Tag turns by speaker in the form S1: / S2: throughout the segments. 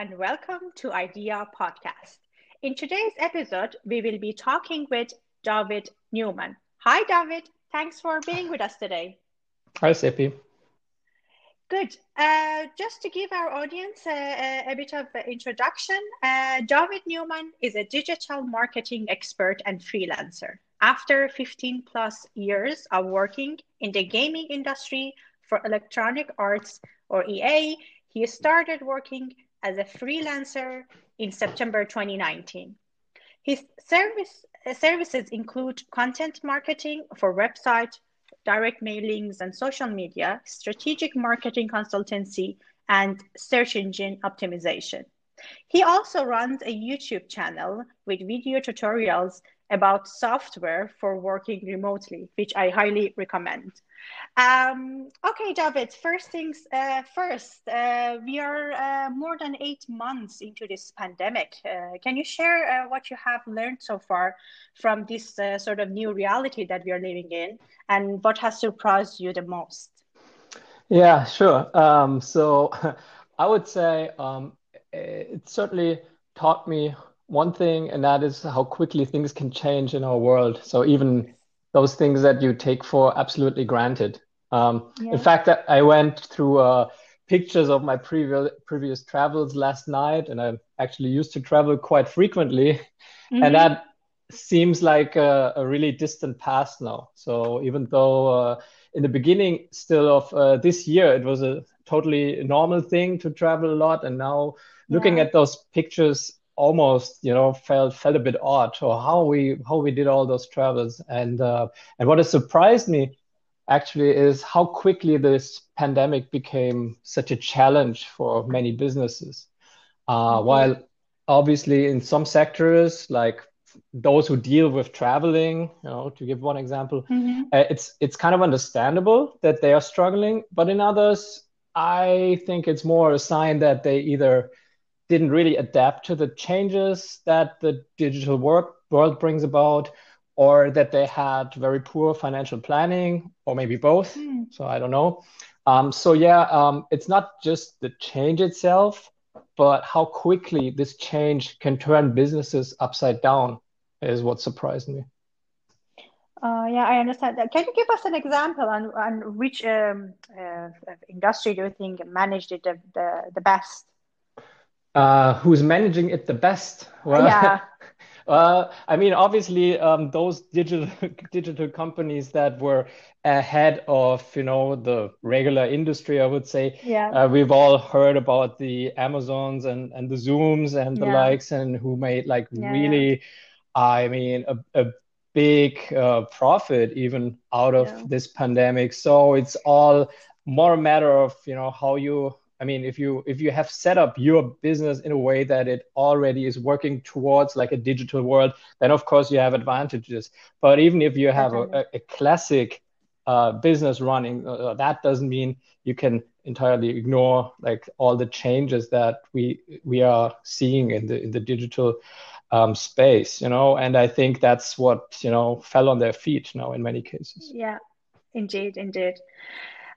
S1: and welcome to IDEA Podcast. In today's episode, we will be talking with David Neumann. Hi, David. Thanks for being with us today.
S2: Hi, Seppi.
S1: Good. Uh, just to give our audience a, a bit of introduction, uh, David Neumann is a digital marketing expert and freelancer. After 15 plus years of working in the gaming industry for Electronic Arts or EA, he started working as a freelancer in September 2019. His service, uh, services include content marketing for website, direct mailings and social media, strategic marketing consultancy, and search engine optimization. He also runs a YouTube channel with video tutorials about software for working remotely, which I highly recommend. Um, okay, David, first things uh, first, uh, we are uh, more than eight months into this pandemic. Uh, can you share uh, what you have learned so far from this uh, sort of new reality that we are living in and what has surprised you the most?
S2: Yeah, sure. Um, so I would say um, it certainly taught me one thing, and that is how quickly things can change in our world. So even those things that you take for absolutely granted. Um, yeah. In fact, I went through uh, pictures of my previous previous travels last night, and I actually used to travel quite frequently, mm-hmm. and that seems like a, a, really distant past now. So even though uh, in the beginning still of uh, this year it was a totally normal thing to travel a lot, and now looking yeah. at those pictures almost you know felt felt a bit odd or how we how we did all those travels and uh, and what has surprised me actually is how quickly this pandemic became such a challenge for many businesses uh, mm-hmm. while obviously in some sectors like those who deal with traveling you know to give one example mm-hmm. uh, it's it's kind of understandable that they are struggling but in others i think it's more a sign that they either didn't really adapt to the changes that the digital work world brings about or that they had very poor financial planning or maybe both mm. so i don't know um, so yeah um, it's not just the change itself but how quickly this change can turn businesses upside down is what surprised me
S1: uh, yeah, I understand that. Can you give us an example on, on which um, uh, industry do you think managed it the, the, the best?
S2: Uh, who's managing it the best?
S1: Well, yeah.
S2: Uh, I mean, obviously, um, those digital digital companies that were ahead of you know the regular industry, I would say.
S1: Yeah.
S2: Uh, we've all heard about the Amazons and and the Zooms and the yeah. likes, and who made like yeah, really, yeah. I mean, a, a big uh, profit even out of this pandemic. So it's all more a matter of you know how you I mean, if you if you have set up your business in a way that it already is working towards like a digital world, then of course you have advantages. But even if you have a, a, classic uh, business running, uh, uh, that doesn't mean you can entirely ignore like all the changes that we we are seeing in the in the digital um, space. You know, and I think that's what you know fell on their feet now in many cases.
S1: Yeah, indeed, indeed.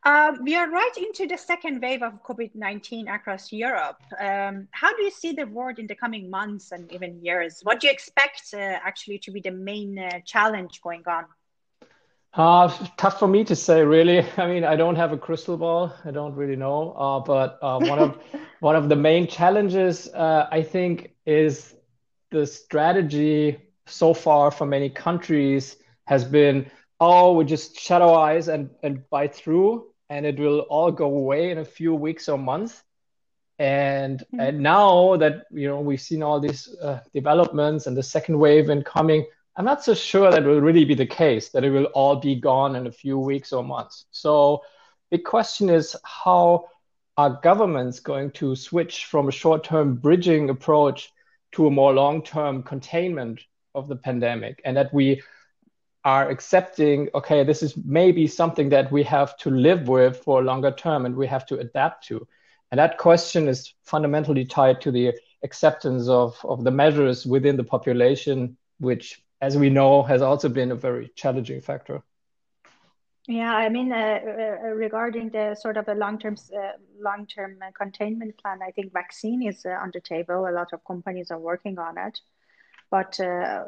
S1: Uh, we are right into the second wave of COVID 19 across Europe. Um, how do you see the world in the coming months and even years? What do you expect uh, actually to be the main uh, challenge going on?
S2: Uh, tough for me to say, really. I mean, I don't have a crystal ball. I don't really know. Uh, but uh, one of one of the main challenges, uh, I think, is the strategy so far for many countries has been, oh, we just shut our eyes and and bite through and it will all go away in a few weeks or months. And mm-hmm. and now that you know we've seen all these uh, developments and the second wave incoming, I'm not so sure that will really be the case that it will all be gone in a few weeks or months. So the question is how are governments going to switch from a short-term bridging approach to a more long-term containment of the pandemic, and that we are accepting okay this is maybe something that we have to live with for a longer term and we have to adapt to. And that question is fundamentally tied to the acceptance of, of the measures within the population which as we know has also been a very challenging factor.
S1: Yeah, I mean, uh, uh, regarding the sort of a long-term uh, long-term containment plan, I think vaccine is uh, on the table. A lot of companies are working on it, but uh,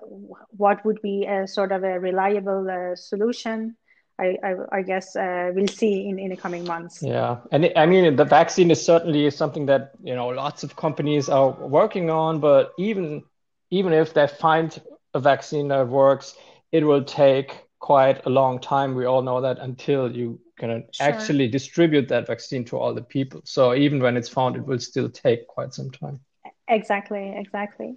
S1: what would be a sort of a reliable uh, solution? I, I, I guess we'll see in, in the coming months.
S2: Yeah, and it, I mean, the vaccine is certainly something that you know lots of companies are working on, but even even if they find a vaccine that works, it will take quite a long time. We all know that until you can sure. actually distribute that vaccine to all the people. So even when it's found, it will still take quite some time.
S1: Exactly, exactly.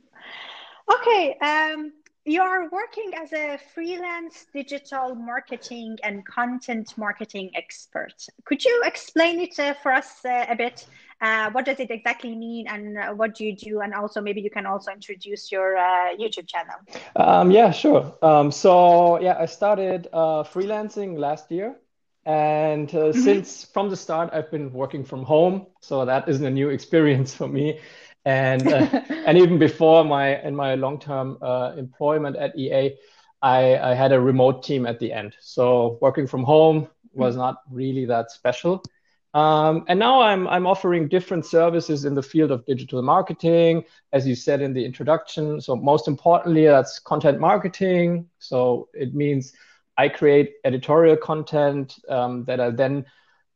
S1: Okay, um, you're working as a freelance digital marketing and content marketing expert. Could you explain it uh, for us uh, a bit? Uh, what does it exactly mean and uh, what do you do? And also, maybe you can also introduce your uh, YouTube channel.
S2: Um, yeah, sure. Um, so, yeah, I started uh, freelancing last year. And mm-hmm. since from the start, I've been working from home. So, that isn't a new experience for me and uh, and even before my in my long term uh, employment at EA, I, I had a remote team at the end. So working from home was not really that special. Um, and now I'm I'm offering different services in the field of digital marketing, as you said in the introduction. So most importantly, that's content marketing. So it means I create editorial content um, that I then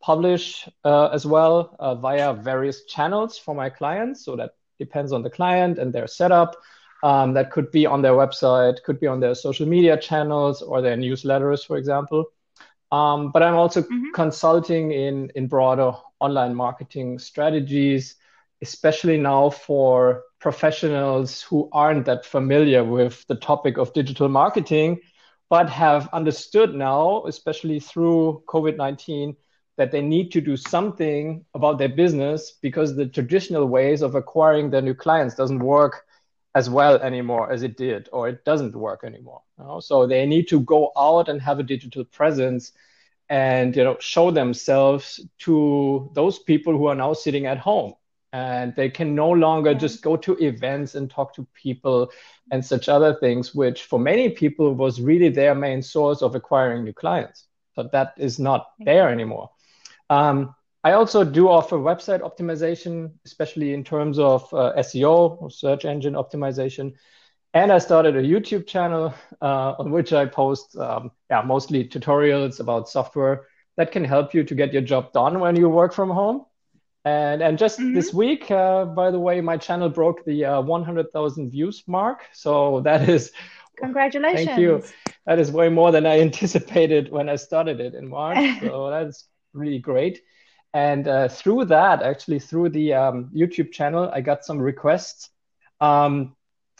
S2: publish uh, as well uh, via various channels for my clients. So that depends on the client and their setup. Um, that could be on their website, could be on their social media channels or their newsletters, for example. Um, but I'm also mm-hmm. consulting in, in broader online marketing strategies, especially now for professionals who aren't that familiar with the topic of digital marketing, but have understood now, especially through COVID 19, that they need to do something about their business because the traditional ways of acquiring their new clients doesn't work as well anymore as it did or it doesn't work anymore you know? so they need to go out and have a digital presence and you know show themselves to those people who are now sitting at home. And they can no longer just go to events and talk to people and such other things which for many people was really their main source of acquiring new clients. But that is not there anymore um, I also do offer website optimization, especially in terms of uh, SEO search engine optimization. And I started a YouTube channel uh, on which I post, um, yeah, mostly tutorials about software that can help you to get your job done when you work from home. And and just mm-hmm. this week, uh, by the way, my channel broke the uh, 100,000 views mark. So that is
S1: congratulations.
S2: Thank you. That is way more than I anticipated when I started it in March. so that's really great. And uh, through that, actually, through the um, YouTube channel, I got some requests um,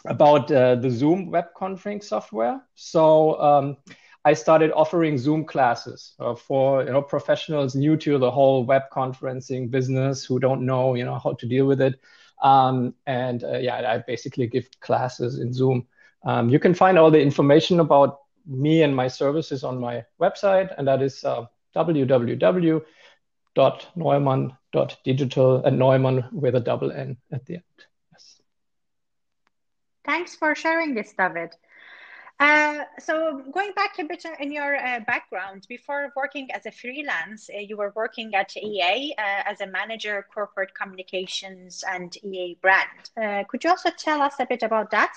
S2: about uh, the Zoom web conferencing software. So um, I started offering Zoom classes uh, for you know professionals new to the whole web conferencing business who don't know you know how to deal with it. Um, and uh, yeah, I basically give classes in Zoom. Um, you can find all the information about me and my services on my website, and that is uh, www.neumann.digital and Neumann with a double N at the end. Yes.
S1: Thanks for sharing this, David. Uh, so going back a bit in your uh, background, before working as a freelance, uh, you were working at EA uh, as a manager, corporate communications, and EA brand. Uh, could you also tell us a bit about that?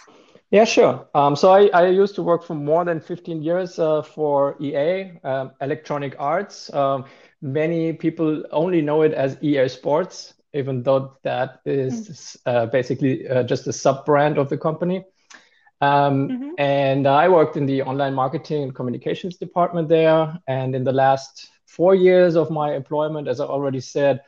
S2: Yeah, sure. Um, so I, I used to work for more than 15 years uh, for EA, um, Electronic Arts. Um, many people only know it as EA Sports, even though that is uh, basically uh, just a sub brand of the company. Um, mm-hmm. And I worked in the online marketing and communications department there. And in the last four years of my employment, as I already said,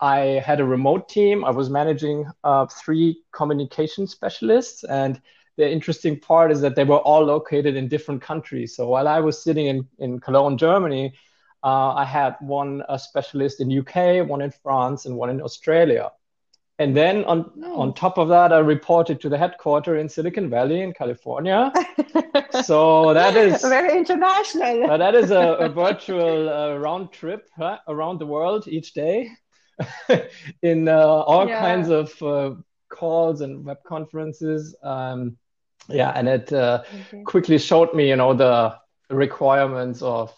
S2: I had a remote team. I was managing uh, three communication specialists and the interesting part is that they were all located in different countries. So while I was sitting in, in Cologne, Germany, uh, I had one a specialist in UK, one in France, and one in Australia. And then on, oh. on top of that, I reported to the headquarters in Silicon Valley in California. so that is
S1: very international.
S2: that is a, a virtual uh, round trip huh, around the world each day in uh, all yeah. kinds of uh, calls and web conferences. Um, yeah and it uh, quickly showed me you know the requirements of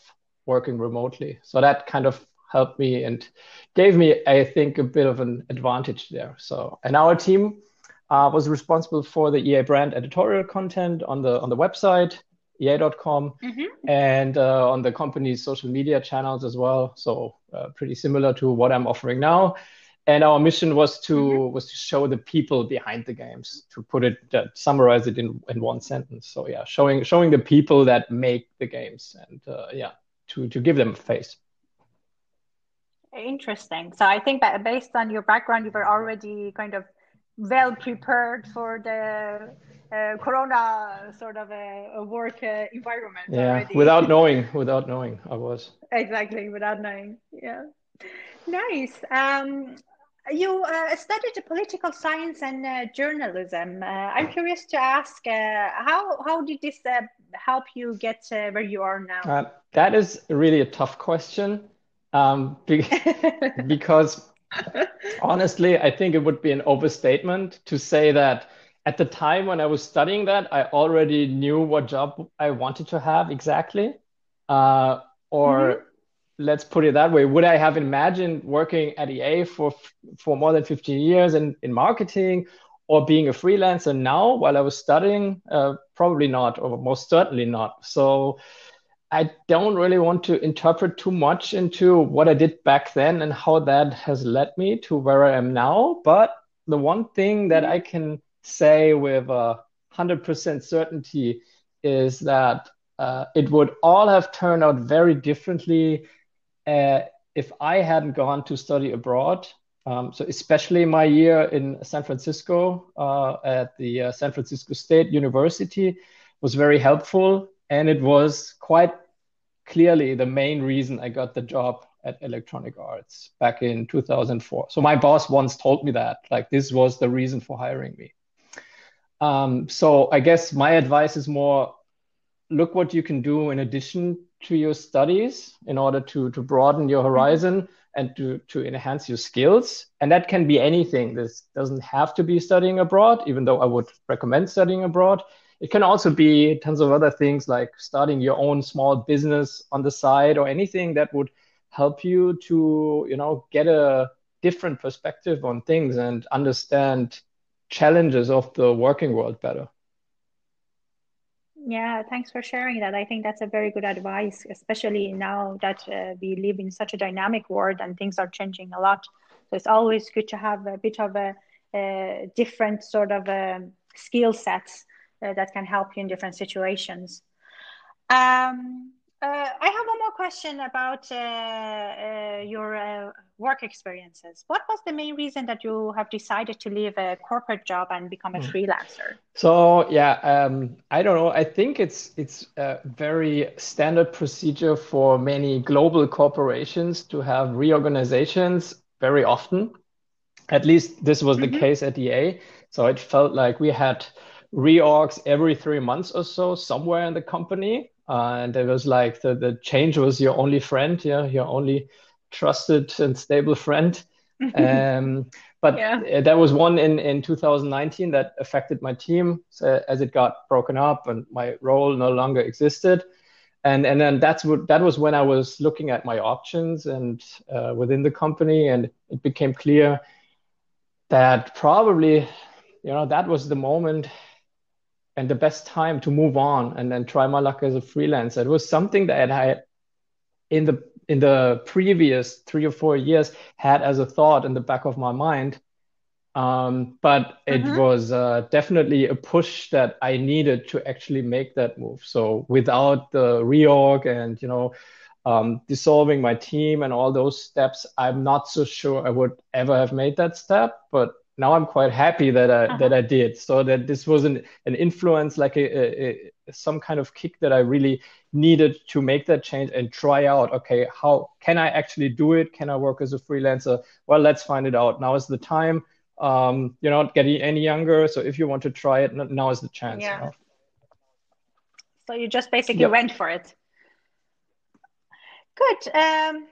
S2: working remotely. So that kind of helped me and gave me, I think, a bit of an advantage there. So, and our team uh, was responsible for the EA brand editorial content on the on the website ea.com mm-hmm. and uh, on the company's social media channels as well. So uh, pretty similar to what I'm offering now. And our mission was to mm-hmm. was to show the people behind the games, to put it, uh, summarize it in, in one sentence. So yeah, showing showing the people that make the games, and uh, yeah, to to give them a face.
S1: Interesting. So I think that based on your background, you were already kind of well prepared for the uh, corona sort of a, a work uh, environment
S2: yeah already. without knowing without knowing i was
S1: exactly without knowing yeah nice um, you uh, studied political science and uh, journalism. Uh, I'm curious to ask uh, how how did this uh, help you get uh, where you are now?
S2: that is really a tough question um, because honestly, I think it would be an overstatement to say that at the time when I was studying that, I already knew what job I wanted to have exactly. Uh, or mm-hmm. let's put it that way would i have imagined working at ea for for more than 15 years in, in marketing or being a freelancer now while i was studying? Uh, probably not or most certainly not. So i don't really want to interpret too much into what i did back then and how that has led me to where i am now but the one thing that i can say with a 100% certainty is that uh, it would all have turned out very differently uh, if I hadn't gone to study abroad, um, so especially my year in San Francisco uh, at the uh, San Francisco State University was very helpful, and it was quite clearly the main reason I got the job at Electronic Arts back in 2004. So my boss once told me that, like this was the reason for hiring me. Um, so I guess my advice is more look what you can do in addition to your studies in order to to broaden your horizon and to to enhance your skills and that can be anything this doesn't have to be studying abroad even though i would recommend studying abroad it can also be tons of other things like starting your own small business on the side or anything that would help you to you know get a different perspective on things and understand challenges of the working world better
S1: yeah, thanks for sharing that. I think that's a very good advice, especially now that uh, we live in such a dynamic world and things are changing a lot. So it's always good to have a bit of a, a different sort of um, skill sets uh, that can help you in different situations. Um, uh, I have one more question about uh, uh, your uh, work experiences. What was the main reason that you have decided to leave a corporate job and become a hmm. freelancer?
S2: So yeah, um, I don't know. I think it's it's a very standard procedure for many global corporations to have reorganizations very often. At least this was mm-hmm. the case at EA. So it felt like we had reorgs every three months or so somewhere in the company uh, and it was like the, the change was your only friend, yeah, your only trusted and stable friend. um, but yeah. there was one in, in 2019 that affected my team so as it got broken up and my role no longer existed. And, and then that's what that was when I was looking at my options and uh, within the company, and it became clear that probably, you know, that was the moment and the best time to move on and then try my luck as a freelancer. It was something that I had in the in the previous three or four years had as a thought in the back of my mind. Um, but it mm-hmm. was uh, definitely a push that I needed to actually make that move. So without the reorg and you know um, dissolving my team and all those steps, I'm not so sure I would ever have made that step. But now I'm quite happy that I uh-huh. that I did. So that this was an, an influence, like a, a, a, some kind of kick that I really needed to make that change and try out. Okay, how can I actually do it? Can I work as a freelancer? Well, let's find it out. Now is the time. Um, you're not getting any younger, so if you want to try it, now is the chance. Yeah. You know?
S1: So you just basically yep. went for it. Good. Um,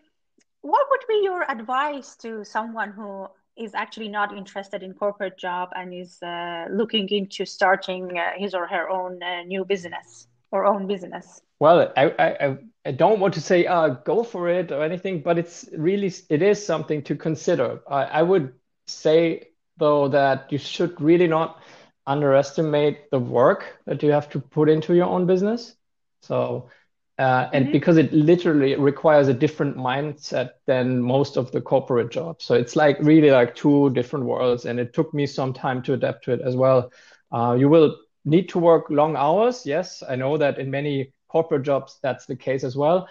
S1: what would be your advice to someone who is actually not interested in corporate job and is uh, looking into starting uh, his or her own uh, new business or own business
S2: well I, I, I don't want to say uh, go for it or anything, but it's really it is something to consider. I, I would say though that you should really not underestimate the work that you have to put into your own business. So uh, and mm-hmm. because it literally requires a different mindset than most of the corporate jobs. So it's like really like two different worlds and it took me some time to adapt to it as well. Uh, you will need to work long hours. Yes i know that in many corporate jobs that's the case as well.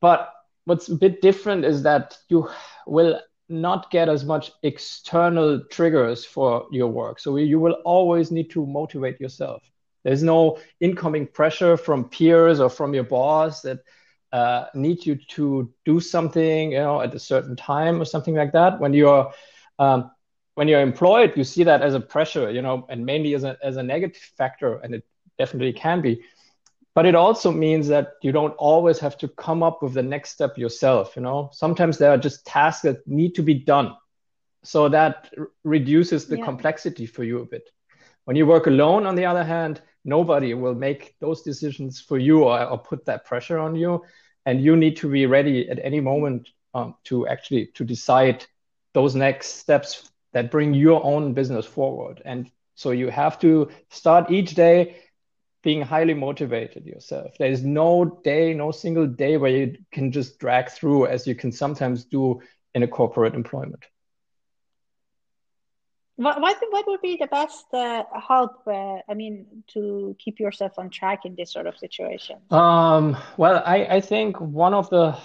S2: But what's a bit different is that you will not get as much external triggers for your work. So you will always need to motivate yourself there's no incoming pressure from peers or from your boss that uh, need you to do something, you know, at a certain time or something like that. When you're um, when you're employed, you see that as a pressure, you know, and mainly as a as a negative factor, and it definitely can be. But it also means that you don't always have to come up with the next step yourself. You know, sometimes there are just tasks that need to be done, so that r- reduces the yeah. complexity for you a bit. When you work alone, on the other hand, nobody will make those decisions for you or, or put that pressure on you. And you need to be ready at any moment um, to actually to decide those next steps that bring your own business forward. And so you have to start each day being highly motivated yourself. There is no day no single day where you can just drag through as you can sometimes do in a corporate employment
S1: what what, what would be the best uh, help? Uh, I mean, to keep yourself on track in this sort of situation.
S2: Um, well, I I think one of the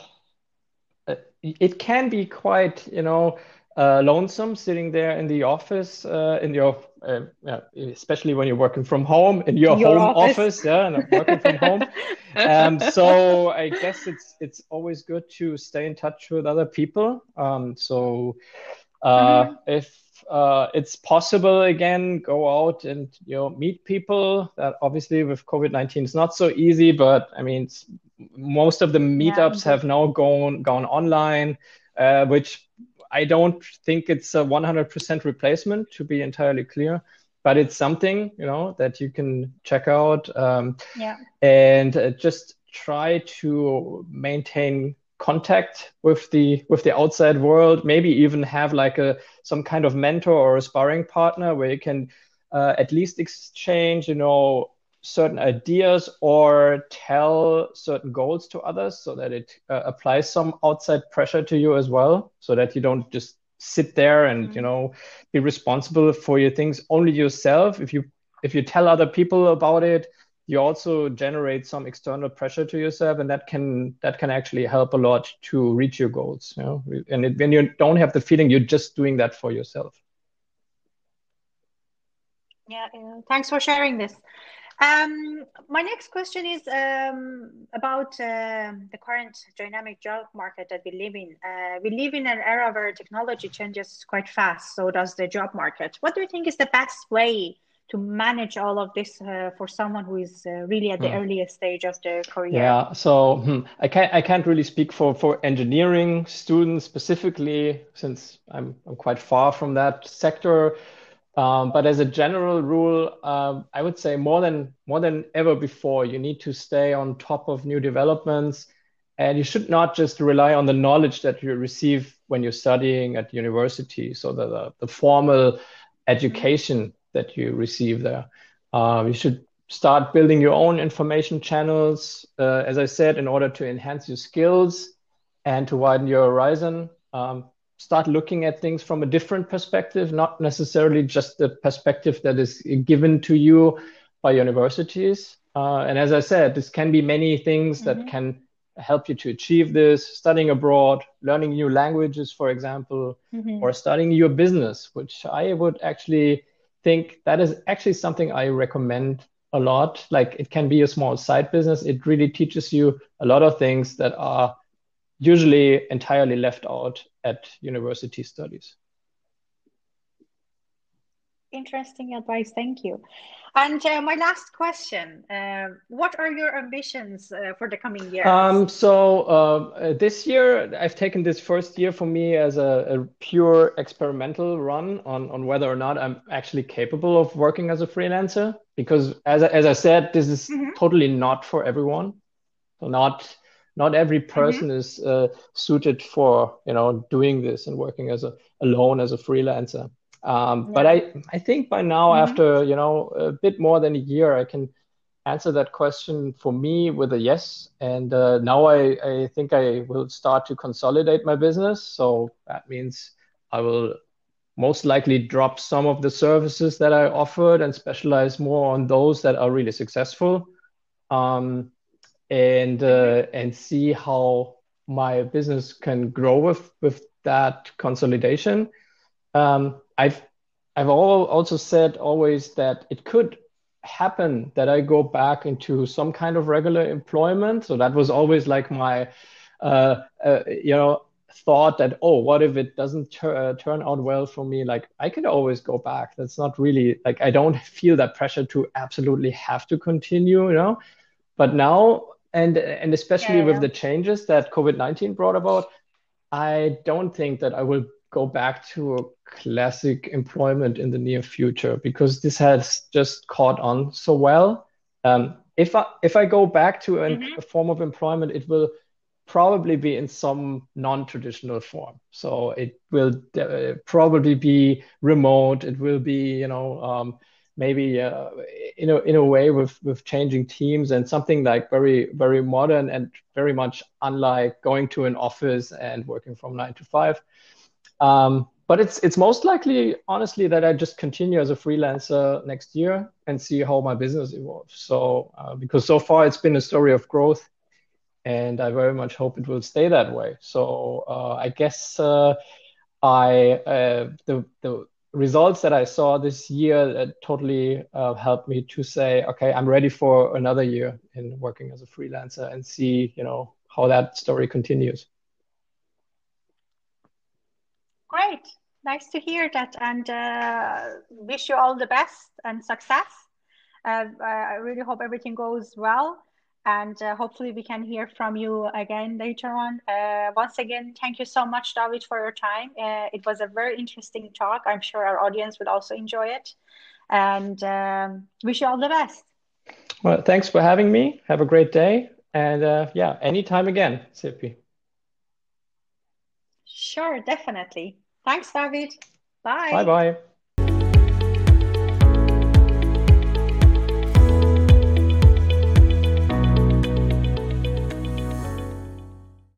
S2: uh, it can be quite you know uh, lonesome sitting there in the office uh, in your uh, yeah, especially when you're working from home in your, your home office, office yeah, and I'm working from home. Um, so I guess it's it's always good to stay in touch with other people. Um, so mm-hmm. if uh, it's possible again go out and you know meet people that obviously with covid-19 is not so easy but i mean most of the meetups yeah. have now gone gone online uh, which i don't think it's a 100% replacement to be entirely clear but it's something you know that you can check out um,
S1: yeah.
S2: and uh, just try to maintain contact with the with the outside world maybe even have like a some kind of mentor or a sparring partner where you can uh, at least exchange you know certain ideas or tell certain goals to others so that it uh, applies some outside pressure to you as well so that you don't just sit there and mm-hmm. you know be responsible for your things only yourself if you if you tell other people about it you also generate some external pressure to yourself and that can that can actually help a lot to reach your goals you know and it, when you don't have the feeling you're just doing that for yourself
S1: yeah, thanks for sharing this um, my next question is um, about uh, the current dynamic job market that we live in. Uh, we live in an era where technology changes quite fast, so does the job market. What do you think is the best way to manage all of this uh, for someone who is uh, really at the mm. earliest stage of their career?
S2: Yeah, so hmm, I can't I can't really speak for for engineering students specifically since I'm I'm quite far from that sector. Um, but as a general rule, um, I would say more than more than ever before, you need to stay on top of new developments, and you should not just rely on the knowledge that you receive when you're studying at university. So the the, the formal education that you receive there. Um, you should start building your own information channels, uh, as I said, in order to enhance your skills and to widen your horizon. Um, start looking at things from a different perspective, not necessarily just the perspective that is given to you by universities. Uh, and as I said, this can be many things mm-hmm. that can help you to achieve this studying abroad learning new languages for example mm-hmm. or starting your business which i would actually think that is actually something I recommend a lot. Like it can be a small side business. It really teaches you a lot of things that are usually entirely left out at university studies.
S1: Interesting advice. Thank you. And uh, my last question uh, What are your ambitions uh, for the coming year?
S2: Um, so, uh, this year, I've taken this first year for me as a, a, pure experimental run on, on whether or not I'm actually capable of working as a freelancer. Because, as, as I said, this is mm-hmm. totally not for everyone. So, not not every person mm-hmm. is uh, suited for you know doing this and working as a alone as a freelancer. Um, yeah. But I I think by now mm-hmm. after you know a bit more than a year I can answer that question for me with a yes. And uh, now I, I think I will start to consolidate my business. So that means I will most likely drop some of the services that I offered and specialize more on those that are really successful. Um, and uh, and see how my business can grow with with that consolidation. Um, I've I've also said always that it could happen that I go back into some kind of regular employment. So that was always like my, uh, uh, you know, thought that oh, what if it doesn't tur- uh, turn out well for me? Like I could always go back. That's not really like I don't feel that pressure to absolutely have to continue, you know. But now and and especially yeah, with the changes that COVID nineteen brought about, I don't think that I will go back to a classic employment in the near future because this has just caught on so well. Um, if I if I go back to an, mm-hmm. a form of employment, it will probably be in some non-traditional form. So it will uh, probably be remote. It will be you know um, maybe uh, in a in a way with with changing teams and something like very very modern and very much unlike going to an office and working from nine to five. Um, but it's it's most likely, honestly, that I just continue as a freelancer next year and see how my business evolves. So uh, because so far it's been a story of growth, and I very much hope it will stay that way. So uh, I guess uh, I uh, the the results that I saw this year totally uh, helped me to say, okay, I'm ready for another year in working as a freelancer and see, you know, how that story continues.
S1: Great. Nice to hear that and uh, wish you all the best and success. Uh, I really hope everything goes well and uh, hopefully we can hear from you again later on. Uh, once again, thank you so much, David, for your time. Uh, it was a very interesting talk. I'm sure our audience will also enjoy it and um, wish you all the best.
S2: Well, thanks for having me. Have a great day. And uh, yeah, anytime again, Sippy.
S1: Sure, definitely. Thanks, David. Bye.
S2: Bye bye.